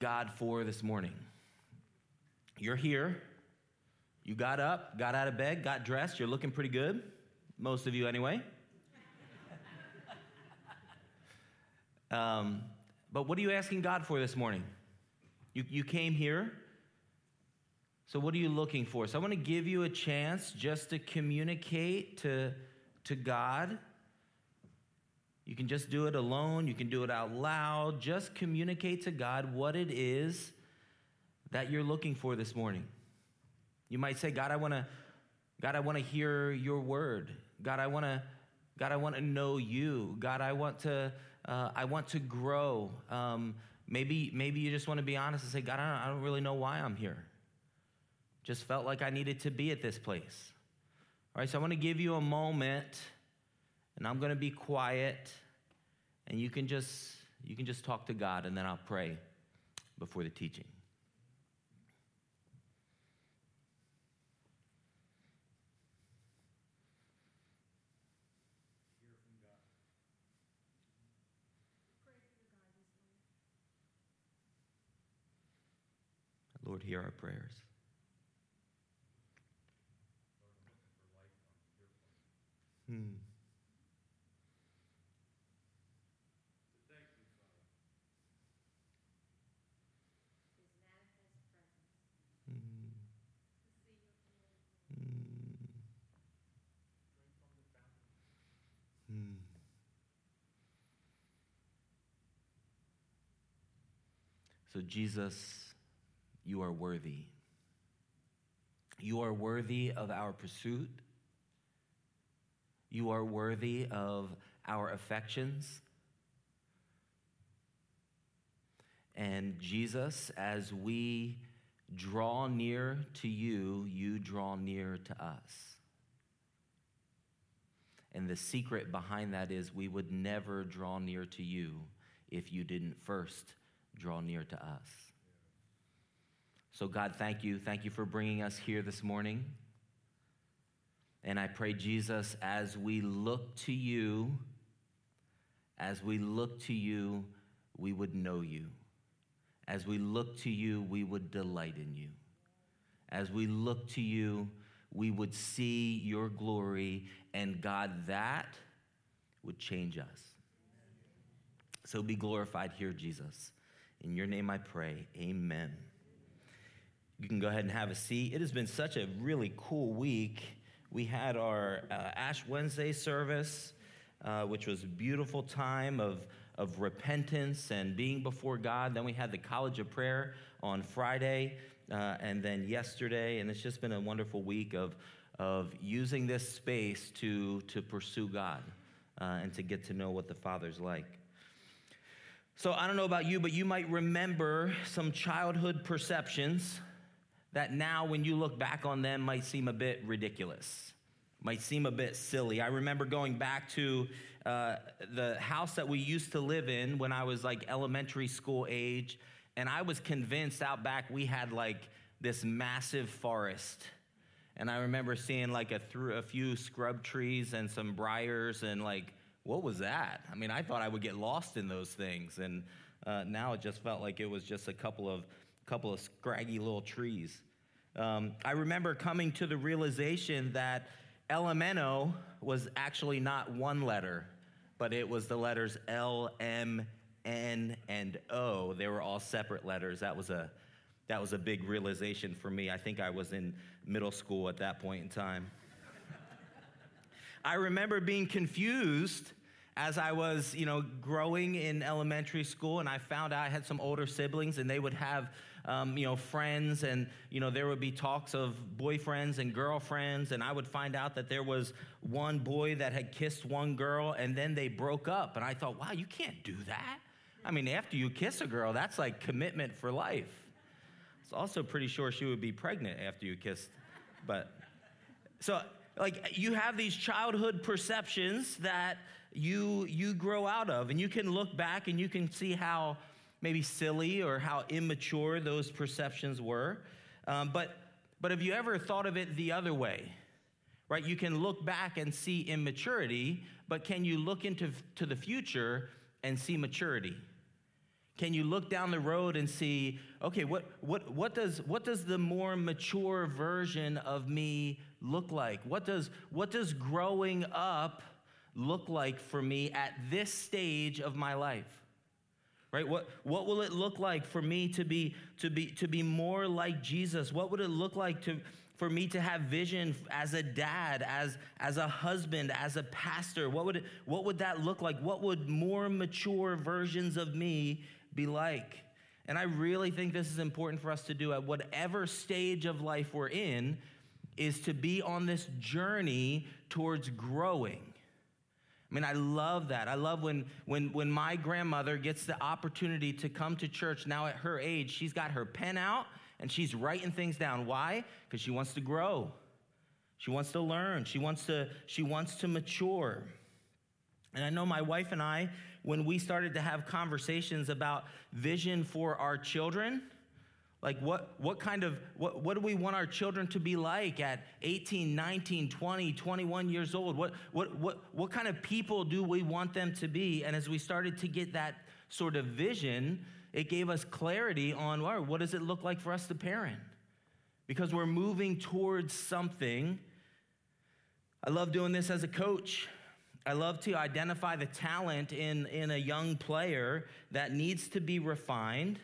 God for this morning? You're here. You got up, got out of bed, got dressed. You're looking pretty good. Most of you, anyway. um, but what are you asking God for this morning? You, you came here. So, what are you looking for? So, I want to give you a chance just to communicate to, to God. You can just do it alone, you can do it out loud. Just communicate to God what it is that you're looking for this morning. You might say, God, I want to God, I want to hear your word. God, I want to God, I want to know you. God, I want to uh, I want to grow. Um, maybe maybe you just want to be honest and say, God, I don't, I don't really know why I'm here. Just felt like I needed to be at this place. All right, so I want to give you a moment, and I'm going to be quiet, and you can just you can just talk to God, and then I'll pray before the teaching. Lord, hear our prayers. Hmm. So, Jesus you are worthy. You are worthy of our pursuit. You are worthy of our affections. And Jesus, as we draw near to you, you draw near to us. And the secret behind that is we would never draw near to you if you didn't first draw near to us. So, God, thank you. Thank you for bringing us here this morning. And I pray, Jesus, as we look to you, as we look to you, we would know you. As we look to you, we would delight in you. As we look to you, we would see your glory, and God, that would change us. So be glorified here, Jesus. In your name I pray. Amen. You can go ahead and have a seat. It has been such a really cool week. We had our uh, Ash Wednesday service, uh, which was a beautiful time of, of repentance and being before God. Then we had the College of Prayer on Friday, uh, and then yesterday. And it's just been a wonderful week of, of using this space to, to pursue God uh, and to get to know what the Father's like. So I don't know about you, but you might remember some childhood perceptions that now, when you look back on them, might seem a bit ridiculous, might seem a bit silly. I remember going back to uh, the house that we used to live in when I was like elementary school age, and I was convinced out back we had like this massive forest. And I remember seeing like a, through a few scrub trees and some briars and like, what was that? I mean, I thought I would get lost in those things. And uh, now it just felt like it was just a couple of couple of scraggy little trees. Um, I remember coming to the realization that Elemento was actually not one letter, but it was the letters L, M, N, and O. They were all separate letters. That was a that was a big realization for me. I think I was in middle school at that point in time. I remember being confused as I was, you know, growing in elementary school, and I found out I had some older siblings, and they would have, um, you know, friends, and you know, there would be talks of boyfriends and girlfriends, and I would find out that there was one boy that had kissed one girl, and then they broke up, and I thought, wow, you can't do that. I mean, after you kiss a girl, that's like commitment for life. It's also pretty sure she would be pregnant after you kissed, but so like you have these childhood perceptions that you, you grow out of. And you can look back and you can see how maybe silly or how immature those perceptions were. Um, but, but have you ever thought of it the other way? Right? You can look back and see immaturity, but can you look into to the future and see maturity? Can you look down the road and see, okay, what, what, what, does, what does the more mature version of me look like? What does, what does growing up look like for me at this stage of my life? Right? What, what will it look like for me to be, to, be, to be more like Jesus? What would it look like to, for me to have vision as a dad, as, as a husband, as a pastor? What would, it, what would that look like? What would more mature versions of me be like? And I really think this is important for us to do at whatever stage of life we're in, is to be on this journey towards growing. I mean, I love that. I love when, when, when my grandmother gets the opportunity to come to church now at her age. She's got her pen out and she's writing things down. Why? Because she wants to grow. She wants to learn. She wants to, she wants to mature. And I know my wife and I, when we started to have conversations about vision for our children, like what, what kind of, what, what do we want our children to be like at 18, 19, 20, 21 years old? What, what, what, what kind of people do we want them to be? And as we started to get that sort of vision, it gave us clarity on well, what does it look like for us to parent? Because we're moving towards something. I love doing this as a coach. I love to identify the talent in, in a young player that needs to be refined,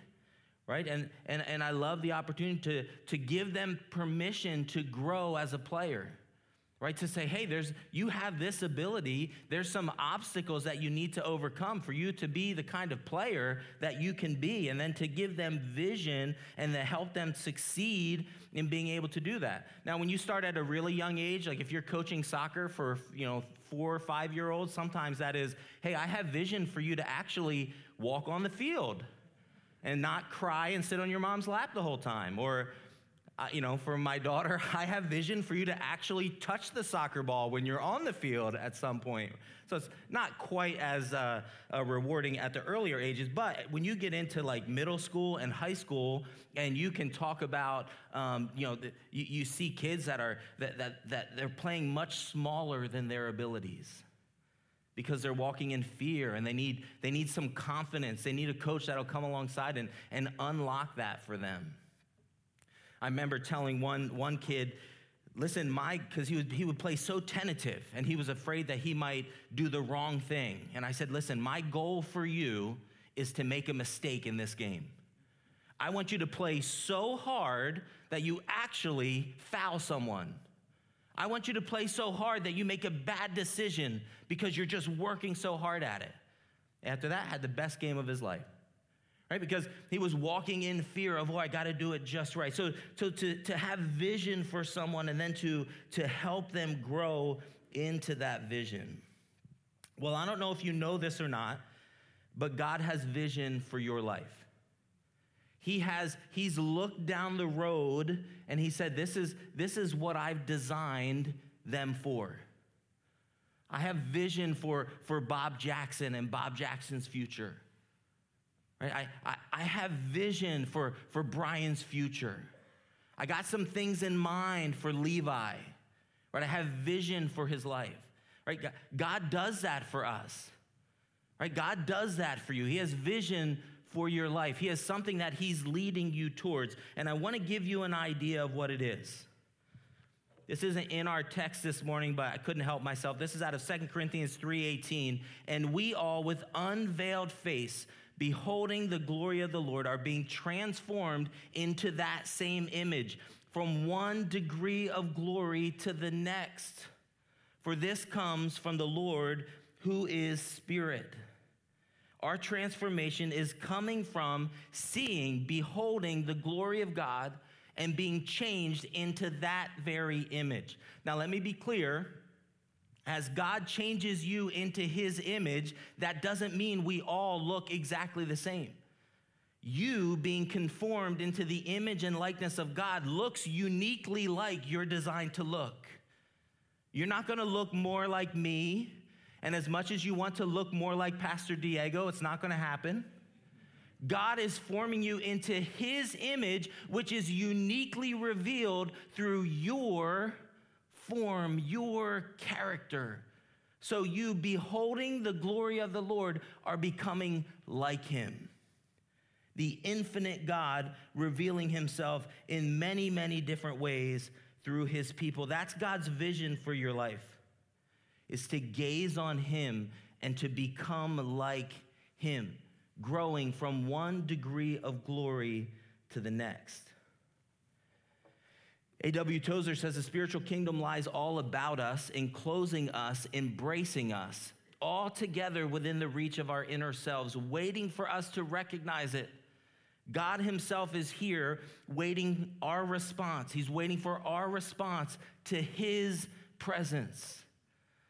right? And, and, and I love the opportunity to, to give them permission to grow as a player right? To say hey there's you have this ability. There's some obstacles that you need to overcome for you to be the kind of player that you can be. And then to give them vision and to help them succeed in being able to do that. Now when you start at a really young age like if you're coaching soccer for you know four or five year olds sometimes that is hey i have vision for you to actually walk on the field and not cry and sit on your mom's lap the whole time or you know, for my daughter, I have vision for you to actually touch the soccer ball when you're on the field at some point. So it's not quite as uh, uh, rewarding at the earlier ages, but when you get into like middle school and high school, and you can talk about, um, you know, the, you, you see kids that are that, that that they're playing much smaller than their abilities because they're walking in fear and they need they need some confidence. They need a coach that'll come alongside and and unlock that for them. I remember telling one, one kid, listen, Mike, because he would, he would play so tentative and he was afraid that he might do the wrong thing. And I said, listen, my goal for you is to make a mistake in this game. I want you to play so hard that you actually foul someone. I want you to play so hard that you make a bad decision because you're just working so hard at it. After that, had the best game of his life right? Because he was walking in fear of, oh, I got to do it just right. So, so to, to have vision for someone and then to, to help them grow into that vision. Well, I don't know if you know this or not, but God has vision for your life. He has, he's looked down the road and he said, this is, this is what I've designed them for. I have vision for, for Bob Jackson and Bob Jackson's future. Right? I, I, I have vision for, for Brian's future. I got some things in mind for Levi. Right? I have vision for his life. Right? God does that for us. Right? God does that for you. He has vision for your life. He has something that he's leading you towards. And I want to give you an idea of what it is. This isn't in our text this morning, but I couldn't help myself. This is out of Second Corinthians 3:18. And we all with unveiled face beholding the glory of the Lord, are being transformed into that same image from one degree of glory to the next. For this comes from the Lord who is Spirit. Our transformation is coming from seeing, beholding the glory of God and being changed into that very image. Now, let me be clear as God changes you into his image, that doesn't mean we all look exactly the same. You being conformed into the image and likeness of God looks uniquely like you're designed to look. You're not gonna look more like me, and as much as you want to look more like Pastor Diego, it's not gonna happen. God is forming you into his image, which is uniquely revealed through your form your character. So you, beholding the glory of the Lord, are becoming like him. the infinite God revealing himself in many, many different ways through his people. That's God's vision for your life, is to gaze on him and to become like him, growing from one degree of glory to the next. A.W. Tozer says the spiritual kingdom lies all about us, enclosing us, embracing us, all together within the reach of our inner selves, waiting for us to recognize it. God Himself is here waiting our response. He's waiting for our response to His presence.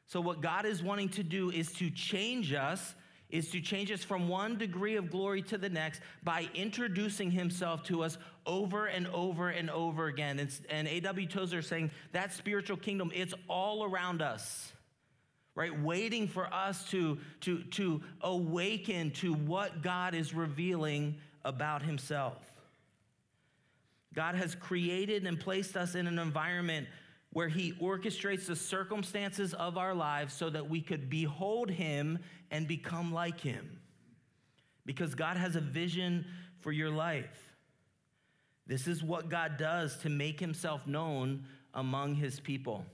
So, what God is wanting to do is to change us is to change us from one degree of glory to the next by introducing himself to us over and over and over again. And, and A.W. Tozer is saying that spiritual kingdom, it's all around us, right? Waiting for us to, to, to awaken to what God is revealing about himself. God has created and placed us in an environment where he orchestrates the circumstances of our lives so that we could behold him and become like him. Because God has a vision for your life. This is what God does to make himself known among his people.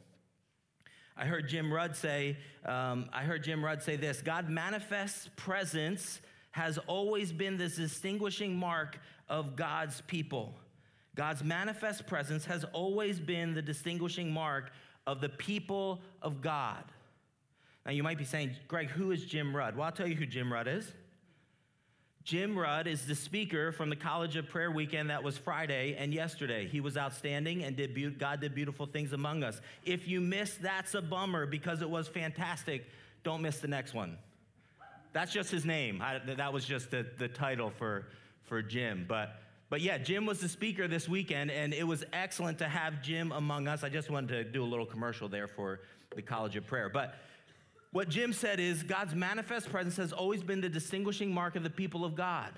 I heard Jim Rudd say, um, I heard Jim Rudd say this God manifests presence has always been this distinguishing mark of God's people. God's manifest presence has always been the distinguishing mark of the people of God. Now, you might be saying, Greg, who is Jim Rudd? Well, I'll tell you who Jim Rudd is. Jim Rudd is the speaker from the College of Prayer weekend that was Friday and yesterday. He was outstanding and did be- God did beautiful things among us. If you missed, that's a bummer because it was fantastic. Don't miss the next one. That's just his name. I, that was just the, the title for, for Jim. But but yeah, Jim was the speaker this weekend, and it was excellent to have Jim among us. I just wanted to do a little commercial there for the College of Prayer. But what Jim said is God's manifest presence has always been the distinguishing mark of the people of God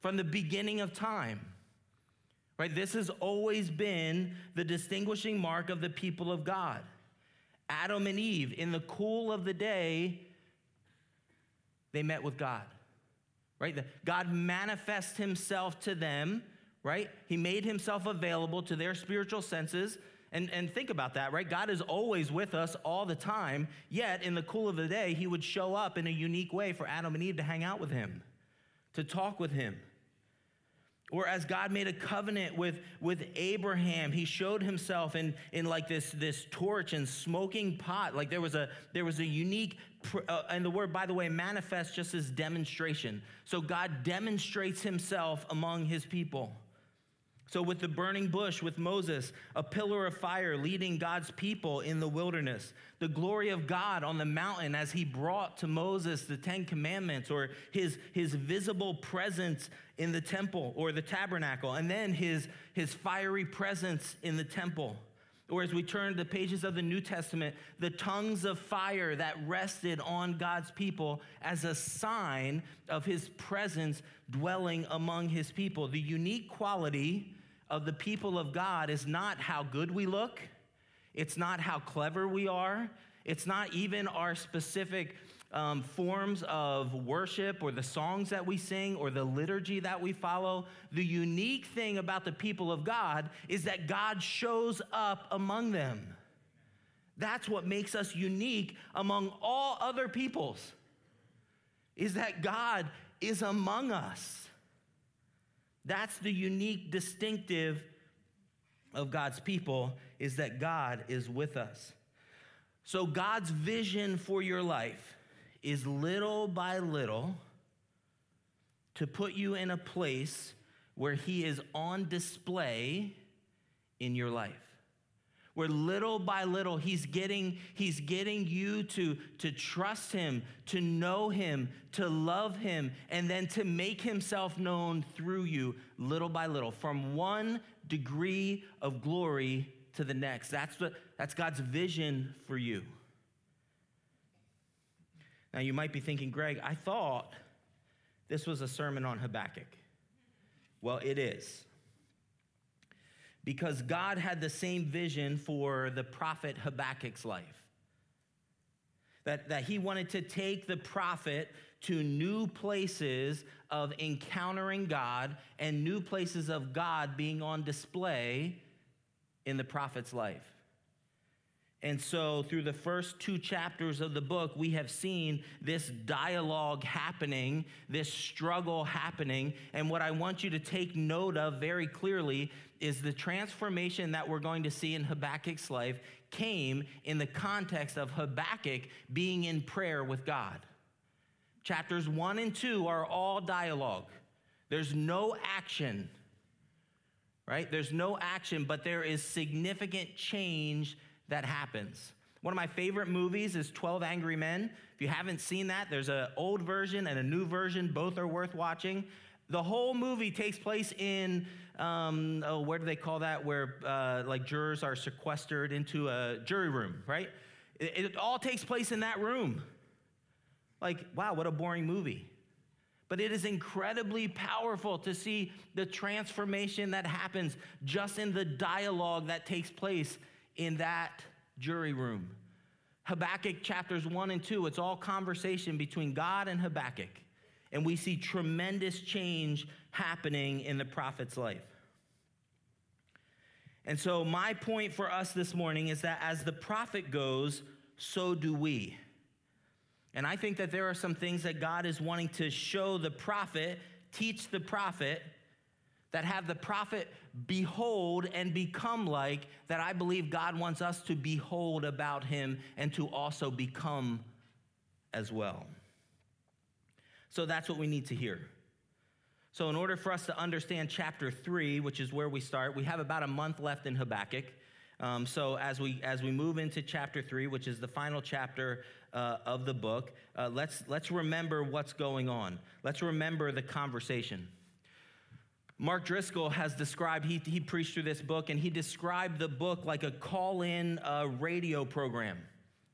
from the beginning of time. Right? This has always been the distinguishing mark of the people of God. Adam and Eve, in the cool of the day, they met with God right? God manifests himself to them, right? He made himself available to their spiritual senses. And, and think about that, right? God is always with us all the time, yet in the cool of the day, he would show up in a unique way for Adam and Eve to hang out with him, to talk with him. Or as God made a covenant with, with Abraham, he showed himself in, in like this, this torch and smoking pot. Like there was a, there was a unique, uh, and the word, by the way, manifest just as demonstration. So God demonstrates himself among his people. So, with the burning bush, with Moses, a pillar of fire leading God's people in the wilderness, the glory of God on the mountain as he brought to Moses the Ten Commandments, or his, his visible presence in the temple or the tabernacle, and then his, his fiery presence in the temple. Or as we turn to the pages of the New Testament, the tongues of fire that rested on God's people as a sign of his presence dwelling among his people. The unique quality of the people of God is not how good we look, it's not how clever we are, it's not even our specific um, forms of worship or the songs that we sing or the liturgy that we follow. The unique thing about the people of God is that God shows up among them. That's what makes us unique among all other peoples, is that God is among us. That's the unique distinctive of God's people is that God is with us. So God's vision for your life is little by little to put you in a place where He is on display in your life. Where little by little he's getting, he's getting you to, to trust him, to know him, to love him, and then to make himself known through you little by little, from one degree of glory to the next. That's what that's God's vision for you. Now, you might be thinking, Greg, I thought this was a sermon on Habakkuk. Well, it is. Because God had the same vision for the prophet Habakkuk's life. That, that he wanted to take the prophet to new places of encountering God and new places of God being on display in the prophet's life. And so, through the first two chapters of the book, we have seen this dialogue happening, this struggle happening. And what I want you to take note of very clearly is the transformation that we're going to see in Habakkuk's life came in the context of Habakkuk being in prayer with God. Chapters one and two are all dialogue, there's no action, right? There's no action, but there is significant change that happens. One of my favorite movies is 12 Angry Men. If you haven't seen that, there's an old version and a new version. Both are worth watching. The whole movie takes place in, um, oh, where do they call that? Where uh, like jurors are sequestered into a jury room, right? It, it all takes place in that room. Like, wow, what a boring movie. But it is incredibly powerful to see the transformation that happens just in the dialogue that takes place in that jury room. Habakkuk chapters 1 and 2, it's all conversation between God and Habakkuk. And we see tremendous change happening in the prophet's life. And so, my point for us this morning is that as the prophet goes, so do we. And I think that there are some things that God is wanting to show the prophet, teach the prophet, that have the prophet behold and become like, that I believe God wants us to behold about him and to also become as well. So that's what we need to hear. So, in order for us to understand chapter three, which is where we start, we have about a month left in Habakkuk. Um, so, as we as we move into chapter three, which is the final chapter uh, of the book, uh, let's let's remember what's going on. Let's remember the conversation. Mark Driscoll has described, he, he preached through this book, and he described the book like a call in uh, radio program.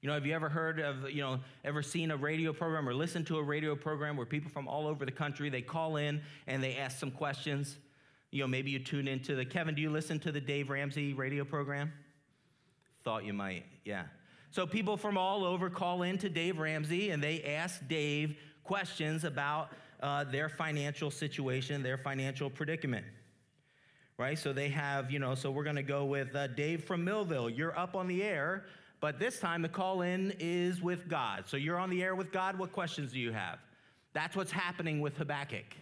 You know, have you ever heard of, you know, ever seen a radio program or listened to a radio program where people from all over the country, they call in and they ask some questions? You know, maybe you tune into the, Kevin, do you listen to the Dave Ramsey radio program? Thought you might, yeah. So people from all over call in to Dave Ramsey and they ask Dave questions about uh, their financial situation, their financial predicament. Right? So they have, you know, so we're going to go with uh, Dave from Millville. You're up on the air, but this time the call in is with God. So you're on the air with God. What questions do you have? That's what's happening with Habakkuk.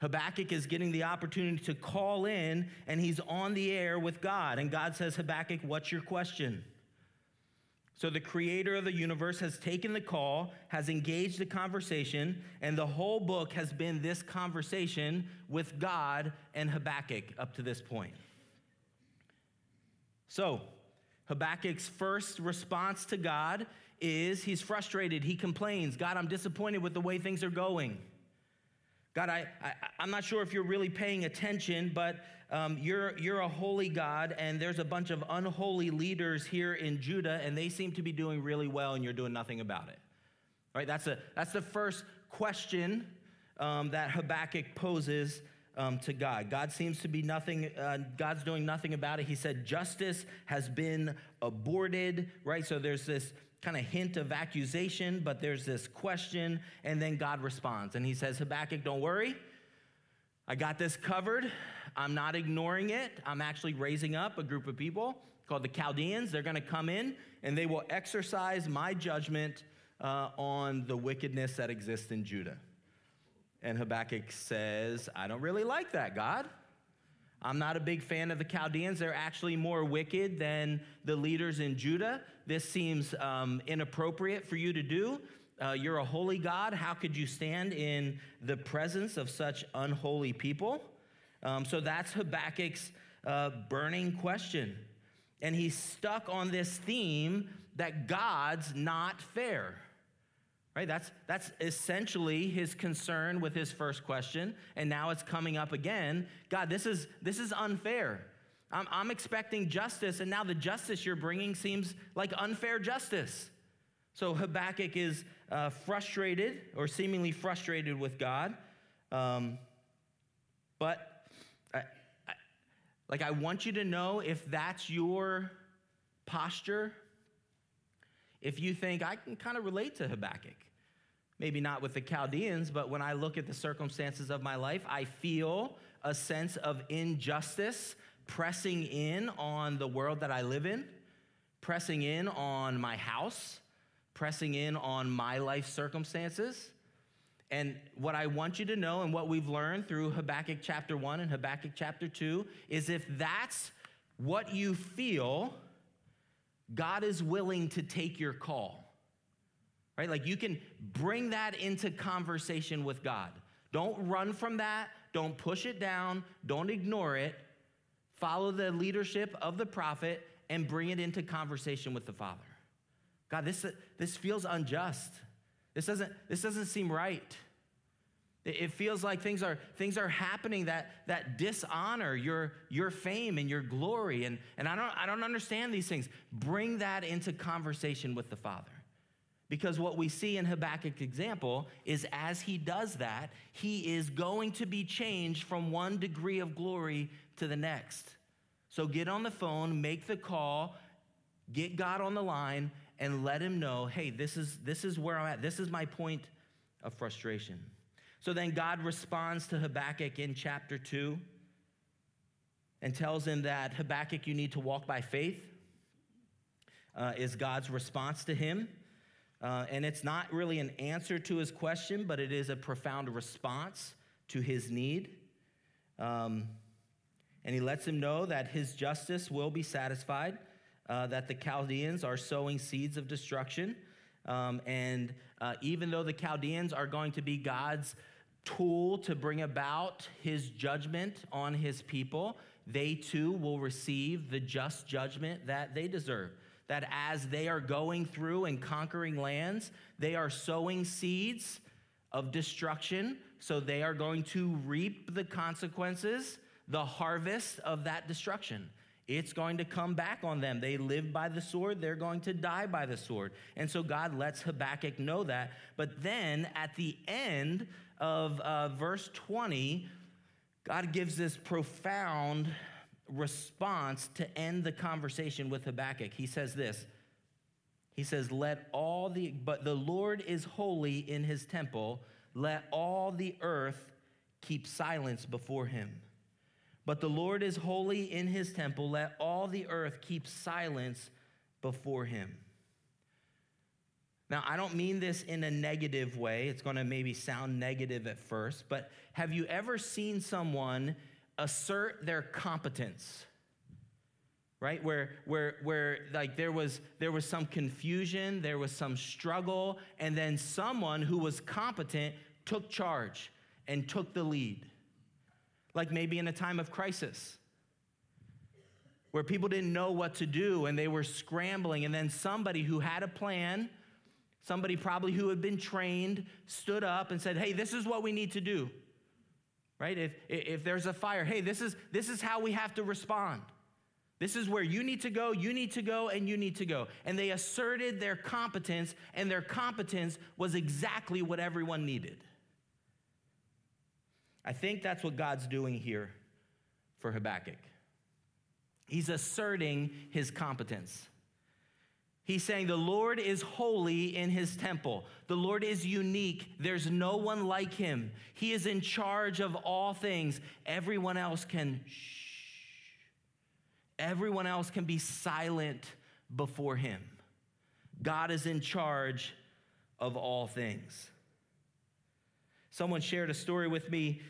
Habakkuk is getting the opportunity to call in, and he's on the air with God. And God says, Habakkuk, what's your question? So the creator of the universe has taken the call, has engaged the conversation, and the whole book has been this conversation with God and Habakkuk up to this point. So, Habakkuk's first response to God is he's frustrated. He complains, God, I'm disappointed with the way things are going. God, I, I, am not sure if you're really paying attention, but um, you're, you're a holy God, and there's a bunch of unholy leaders here in Judah, and they seem to be doing really well, and you're doing nothing about it. Right? That's, a, that's the first question um, that Habakkuk poses um, to God. God seems to be nothing, uh, God's doing nothing about it. He said, Justice has been aborted, right? So there's this kind of hint of accusation, but there's this question, and then God responds. And he says, Habakkuk, don't worry. I got this covered. I'm not ignoring it. I'm actually raising up a group of people called the Chaldeans. They're going to come in and they will exercise my judgment uh, on the wickedness that exists in Judah. And Habakkuk says, I don't really like that, God. I'm not a big fan of the Chaldeans. They're actually more wicked than the leaders in Judah. This seems um, inappropriate for you to do. Uh, you're a holy God. How could you stand in the presence of such unholy people? Um, so that's Habakkuk's uh, burning question. And he's stuck on this theme that God's not fair. Right? That's, that's essentially his concern with his first question. And now it's coming up again. God, this is, this is unfair. I'm, I'm expecting justice, and now the justice you're bringing seems like unfair justice. So Habakkuk is uh, frustrated, or seemingly frustrated with God. Um, but I, I, like, I want you to know if that's your posture, if you think I can kind of relate to Habakkuk, maybe not with the Chaldeans, but when I look at the circumstances of my life, I feel a sense of injustice pressing in on the world that I live in, pressing in on my house, pressing in on my life circumstances. And what I want you to know, and what we've learned through Habakkuk chapter 1 and Habakkuk chapter 2, is if that's what you feel, God is willing to take your call. Right? Like you can bring that into conversation with God. Don't run from that. Don't push it down. Don't ignore it. Follow the leadership of the prophet and bring it into conversation with the Father. God, this, this feels unjust. This doesn't, this doesn't seem right. It feels like things are, things are happening that, that dishonor your, your fame and your glory. And, and I, don't, I don't understand these things. Bring that into conversation with the Father. Because what we see in Habakkuk's example is as he does that, he is going to be changed from one degree of glory to the next. So get on the phone, make the call, get God on the line, and let him know hey, this is, this is where I'm at. This is my point of frustration. So then God responds to Habakkuk in chapter 2 and tells him that Habakkuk, you need to walk by faith, uh, is God's response to him. Uh, and it's not really an answer to his question, but it is a profound response to his need. Um, and he lets him know that his justice will be satisfied, uh, that the Chaldeans are sowing seeds of destruction. Um, and uh, even though the Chaldeans are going to be God's tool to bring about his judgment on his people, they too will receive the just judgment that they deserve. That as they are going through and conquering lands, they are sowing seeds of destruction, so they are going to reap the consequences, the harvest of that destruction. It's going to come back on them. They live by the sword, they're going to die by the sword. And so God lets Habakkuk know that. But then at the end of uh, verse 20, God gives this profound response to end the conversation with Habakkuk. He says this He says, Let all the, but the Lord is holy in his temple, let all the earth keep silence before him. But the Lord is holy in his temple. Let all the earth keep silence before him. Now, I don't mean this in a negative way. It's going to maybe sound negative at first, but have you ever seen someone assert their competence? Right? Where where where like there was there was some confusion, there was some struggle, and then someone who was competent took charge and took the lead like maybe in a time of crisis where people didn't know what to do and they were scrambling, and then somebody who had a plan, somebody probably who had been trained, stood up and said, Hey, this is what we need to do. Right? If, if there's a fire, hey, this is, this is how we have to respond. This is where you need to go, you need to go, and you need to go. And they asserted their competence, and their competence was exactly what everyone needed. I think that's what God's doing here for Habakkuk. He's asserting his competence. He's saying the Lord is holy in his temple. The Lord is unique. There's no one like him. He is in charge of all things. Everyone else can shh. Everyone else can be silent before him. God is in charge of all things. Someone shared a story with me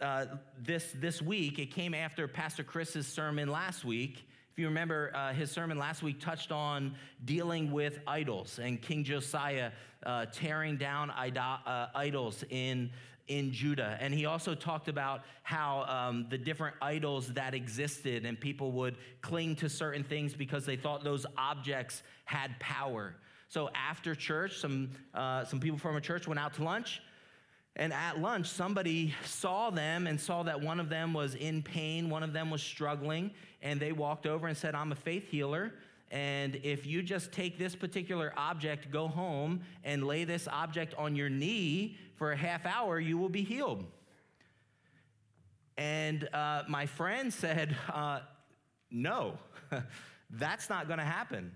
uh, this, this week. It came after Pastor Chris's sermon last week. If you remember, uh, his sermon last week touched on dealing with idols and King Josiah uh, tearing down uh, idols in, in Judah. And he also talked about how um, the different idols that existed and people would cling to certain things because they thought those objects had power. So after church, some, uh, some people from a church went out to lunch and at lunch, somebody saw them and saw that one of them was in pain, one of them was struggling, and they walked over and said, I'm a faith healer. And if you just take this particular object, go home and lay this object on your knee for a half hour, you will be healed. And uh, my friend said, uh, No, that's not going to happen.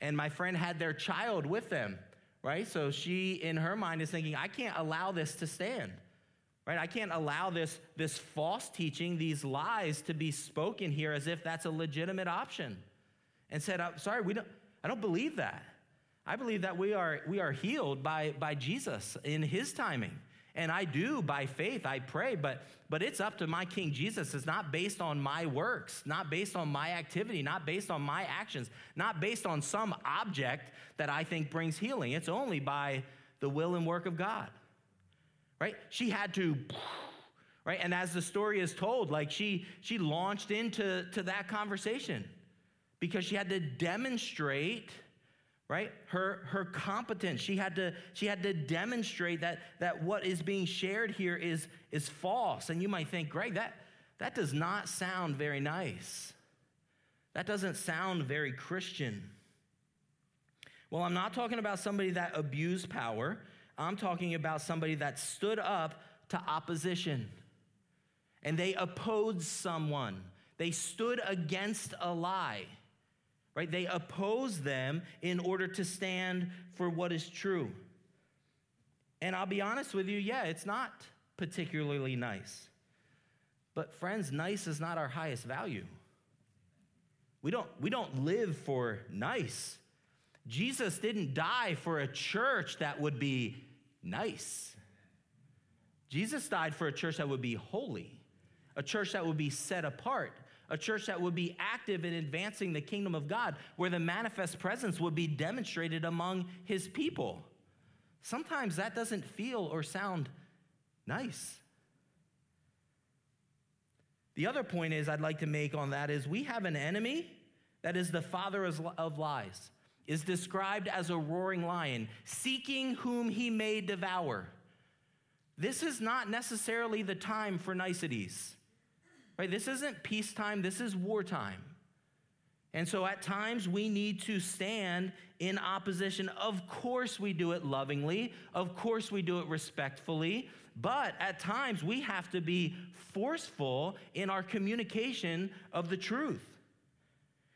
And my friend had their child with them right? So she, in her mind, is thinking, I can't allow this to stand, right? I can't allow this, this false teaching, these lies to be spoken here as if that's a legitimate option. And said, I'm sorry, we don't, I don't believe that. I believe that we are, we are healed by, by Jesus in his timing. And I do by faith, I pray, but, but it's up to my King Jesus. It's not based on my works, not based on my activity, not based on my actions, not based on some object that I think brings healing. It's only by the will and work of God. Right? She had to, right? And as the story is told, like she she launched into to that conversation because she had to demonstrate right? Her her competence. She had to she had to demonstrate that that what is being shared here is is false. And you might think greg that that does not sound very nice. That doesn't sound very christian. Well i'm not talking about somebody that abused power. I'm talking about somebody that stood up to opposition. And they opposed someone. They stood against a lie right? They oppose them in order to stand for what is true. And I'll be honest with you, yeah, it's not particularly nice. But friends, nice is not our highest value. We don't, we don't live for nice. Jesus didn't die for a church that would be nice. Jesus died for a church that would be holy, a church that would be set apart, a church that would be active in advancing the kingdom of God, where the manifest presence would be demonstrated among his people. Sometimes that doesn't feel or sound nice. The other point is I'd like to make on that is we have an enemy that is the father of lies, is described as a roaring lion, seeking whom he may devour. This is not necessarily the time for niceties. Right? This isn't peacetime, this is wartime. And so at times we need to stand in opposition. Of course, we do it lovingly. Of course, we do it respectfully. But at times we have to be forceful in our communication of the truth.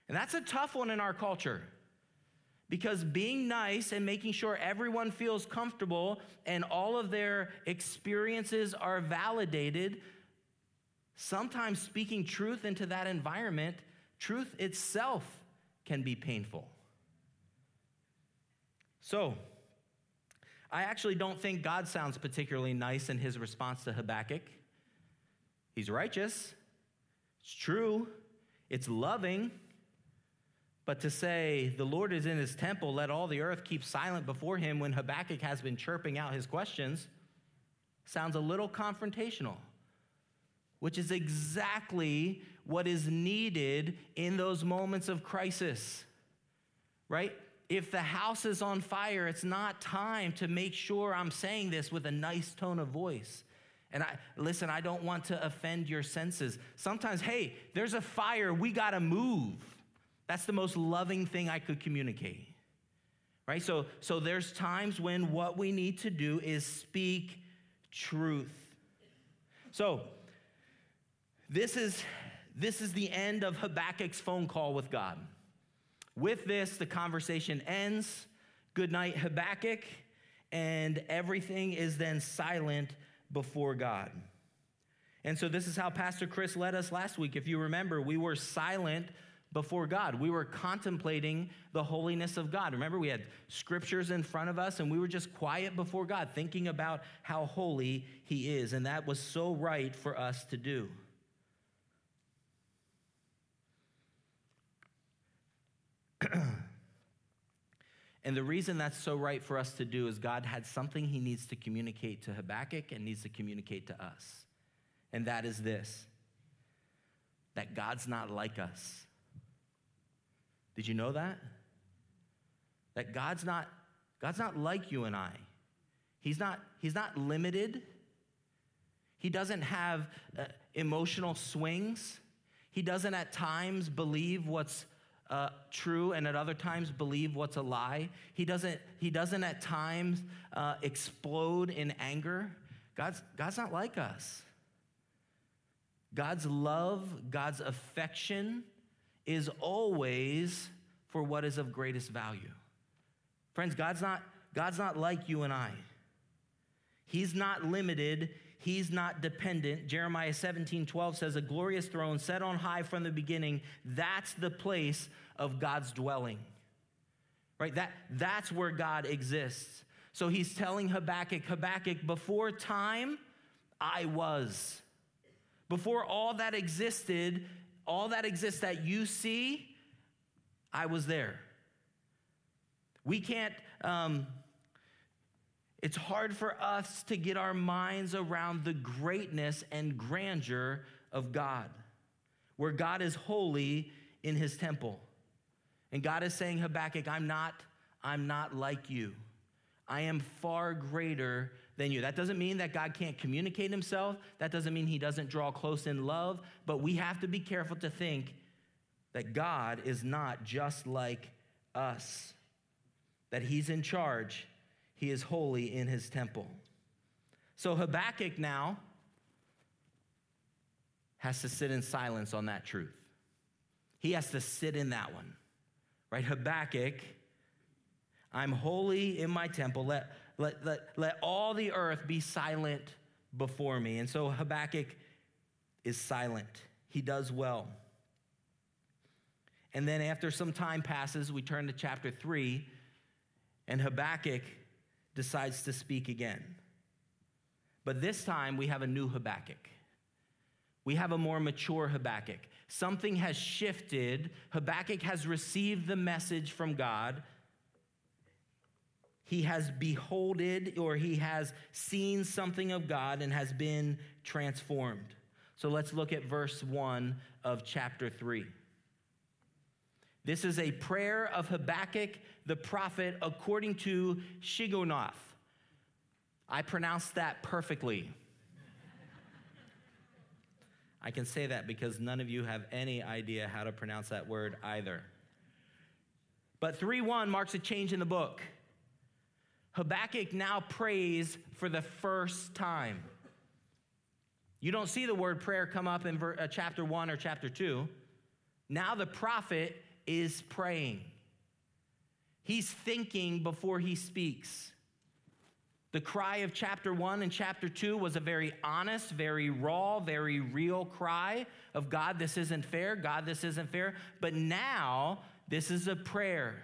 And that's a tough one in our culture. Because being nice and making sure everyone feels comfortable and all of their experiences are validated Sometimes speaking truth into that environment, truth itself can be painful. So, I actually don't think God sounds particularly nice in his response to Habakkuk. He's righteous, it's true, it's loving, but to say, the Lord is in his temple, let all the earth keep silent before him when Habakkuk has been chirping out his questions, sounds a little confrontational which is exactly what is needed in those moments of crisis, right? If the house is on fire, it's not time to make sure I'm saying this with a nice tone of voice. And I listen, I don't want to offend your senses. Sometimes, hey, there's a fire, we got to move. That's the most loving thing I could communicate. Right? So so there's times when what we need to do is speak truth. So, this is, this is the end of Habakkuk's phone call with God. With this, the conversation ends. Good night, Habakkuk. And everything is then silent before God. And so, this is how Pastor Chris led us last week. If you remember, we were silent before God. We were contemplating the holiness of God. Remember, we had scriptures in front of us and we were just quiet before God, thinking about how holy He is. And that was so right for us to do. and the reason that's so right for us to do is God had something he needs to communicate to Habakkuk and needs to communicate to us. And that is this that God's not like us. Did you know that? That God's not God's not like you and I. He's not he's not limited. He doesn't have uh, emotional swings. He doesn't at times believe what's uh, true and at other times believe what's a lie. He doesn't, he doesn't at times uh, explode in anger. God's, God's not like us. God's love, God's affection is always for what is of greatest value. Friends, God's not, God's not like you and I. He's not limited. He's not dependent. Jeremiah 17, 12 says, A glorious throne set on high from the beginning. That's the place of God's dwelling. Right? That, that's where God exists. So he's telling Habakkuk, Habakkuk, before time, I was. Before all that existed, all that exists that you see, I was there. We can't, um, it's hard for us to get our minds around the greatness and grandeur of God, where God is holy in his temple. And God is saying, Habakkuk, I'm not, I'm not like you. I am far greater than you. That doesn't mean that God can't communicate himself. That doesn't mean he doesn't draw close in love. But we have to be careful to think that God is not just like us, that he's in charge, he is holy in his temple. So Habakkuk now has to sit in silence on that truth. He has to sit in that one, right? Habakkuk, I'm holy in my temple. Let, let, let, let all the earth be silent before me. And so Habakkuk is silent. He does well. And then after some time passes, we turn to chapter 3, and Habakkuk decides to speak again. But this time we have a new Habakkuk. We have a more mature Habakkuk. Something has shifted. Habakkuk has received the message from God. He has beholded or he has seen something of God and has been transformed. So let's look at verse 1 of chapter 3. This is a prayer of Habakkuk the prophet according to Shigionoth. I pronounced that perfectly. I can say that because none of you have any idea how to pronounce that word either. But 3 1 marks a change in the book. Habakkuk now prays for the first time. You don't see the word prayer come up in uh, chapter 1 or chapter 2. Now the prophet is praying. He's thinking before he speaks. The cry of chapter one and chapter two was a very honest, very raw, very real cry of God, this isn't fair. God, this isn't fair. But now, this is a prayer.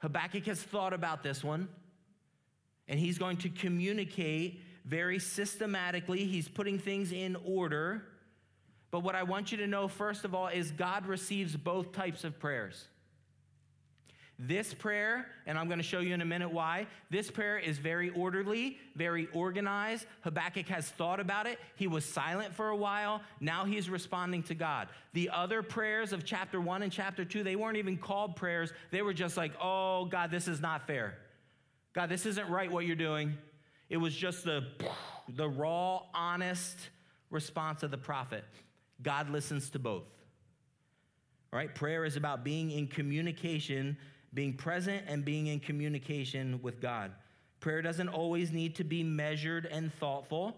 Habakkuk has thought about this one, and he's going to communicate very systematically. He's putting things in order. But what I want you to know, first of all, is God receives both types of prayers. This prayer, and I'm going to show you in a minute why, this prayer is very orderly, very organized. Habakkuk has thought about it. He was silent for a while. Now he's responding to God. The other prayers of chapter one and chapter two, they weren't even called prayers. They were just like, oh, God, this is not fair. God, this isn't right what you're doing. It was just the, the raw, honest response of the prophet. God listens to both. All right? Prayer is about being in communication, being present and being in communication with God. Prayer doesn't always need to be measured and thoughtful.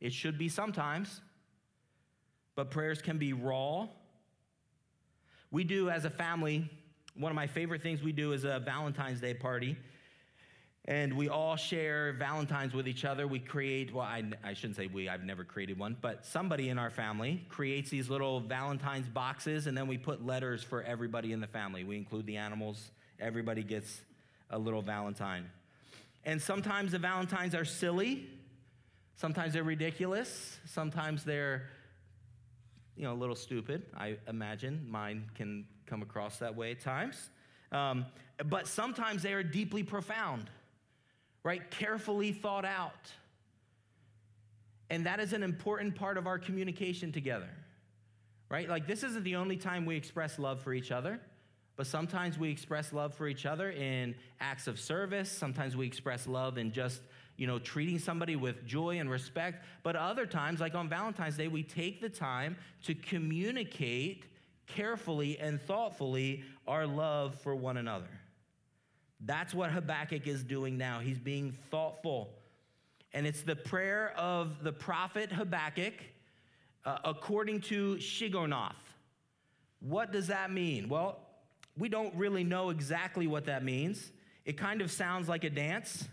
It should be sometimes. But prayers can be raw. We do as a family, one of my favorite things we do is a Valentine's Day party and we all share Valentines with each other. We create, well, I, I, shouldn't say we, I've never created one, but somebody in our family creates these little Valentine's boxes, and then we put letters for everybody in the family. We include the animals, everybody gets a little Valentine. And sometimes the Valentines are silly, sometimes they're ridiculous, sometimes they're, you know, a little stupid. I imagine mine can come across that way at times. Um, but sometimes they are deeply profound right? Carefully thought out. And that is an important part of our communication together, right? Like, this isn't the only time we express love for each other, but sometimes we express love for each other in acts of service. Sometimes we express love in just, you know, treating somebody with joy and respect. But other times, like on Valentine's Day, we take the time to communicate carefully and thoughtfully our love for one another. That's what Habakkuk is doing now. He's being thoughtful. And it's the prayer of the prophet Habakkuk uh, according to Shigionoth. What does that mean? Well, we don't really know exactly what that means. It kind of sounds like a dance,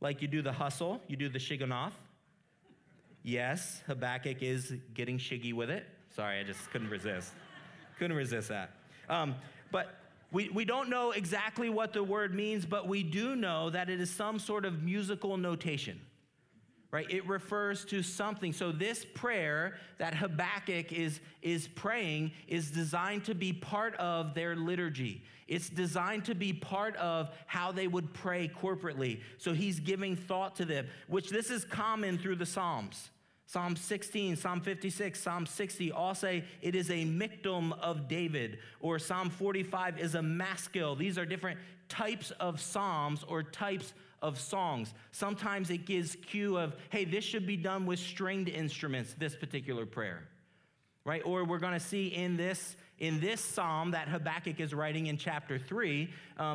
like you do the hustle, you do the shiganoth. Yes, Habakkuk is getting shiggy with it. Sorry, I just couldn't resist. couldn't resist that. Um, but we, we don't know exactly what the word means, but we do know that it is some sort of musical notation right? It refers to something. So this prayer that Habakkuk is, is praying is designed to be part of their liturgy. It's designed to be part of how they would pray corporately. So he's giving thought to them, which this is common through the Psalms. Psalm 16, Psalm 56, Psalm 60 all say it is a miktam of David, or Psalm 45 is a maskil. These are different types of psalms or types of songs. Sometimes it gives cue of, hey, this should be done with stringed instruments, this particular prayer. Right? Or we're going to see in this in this psalm that Habakkuk is writing in chapter 3, um,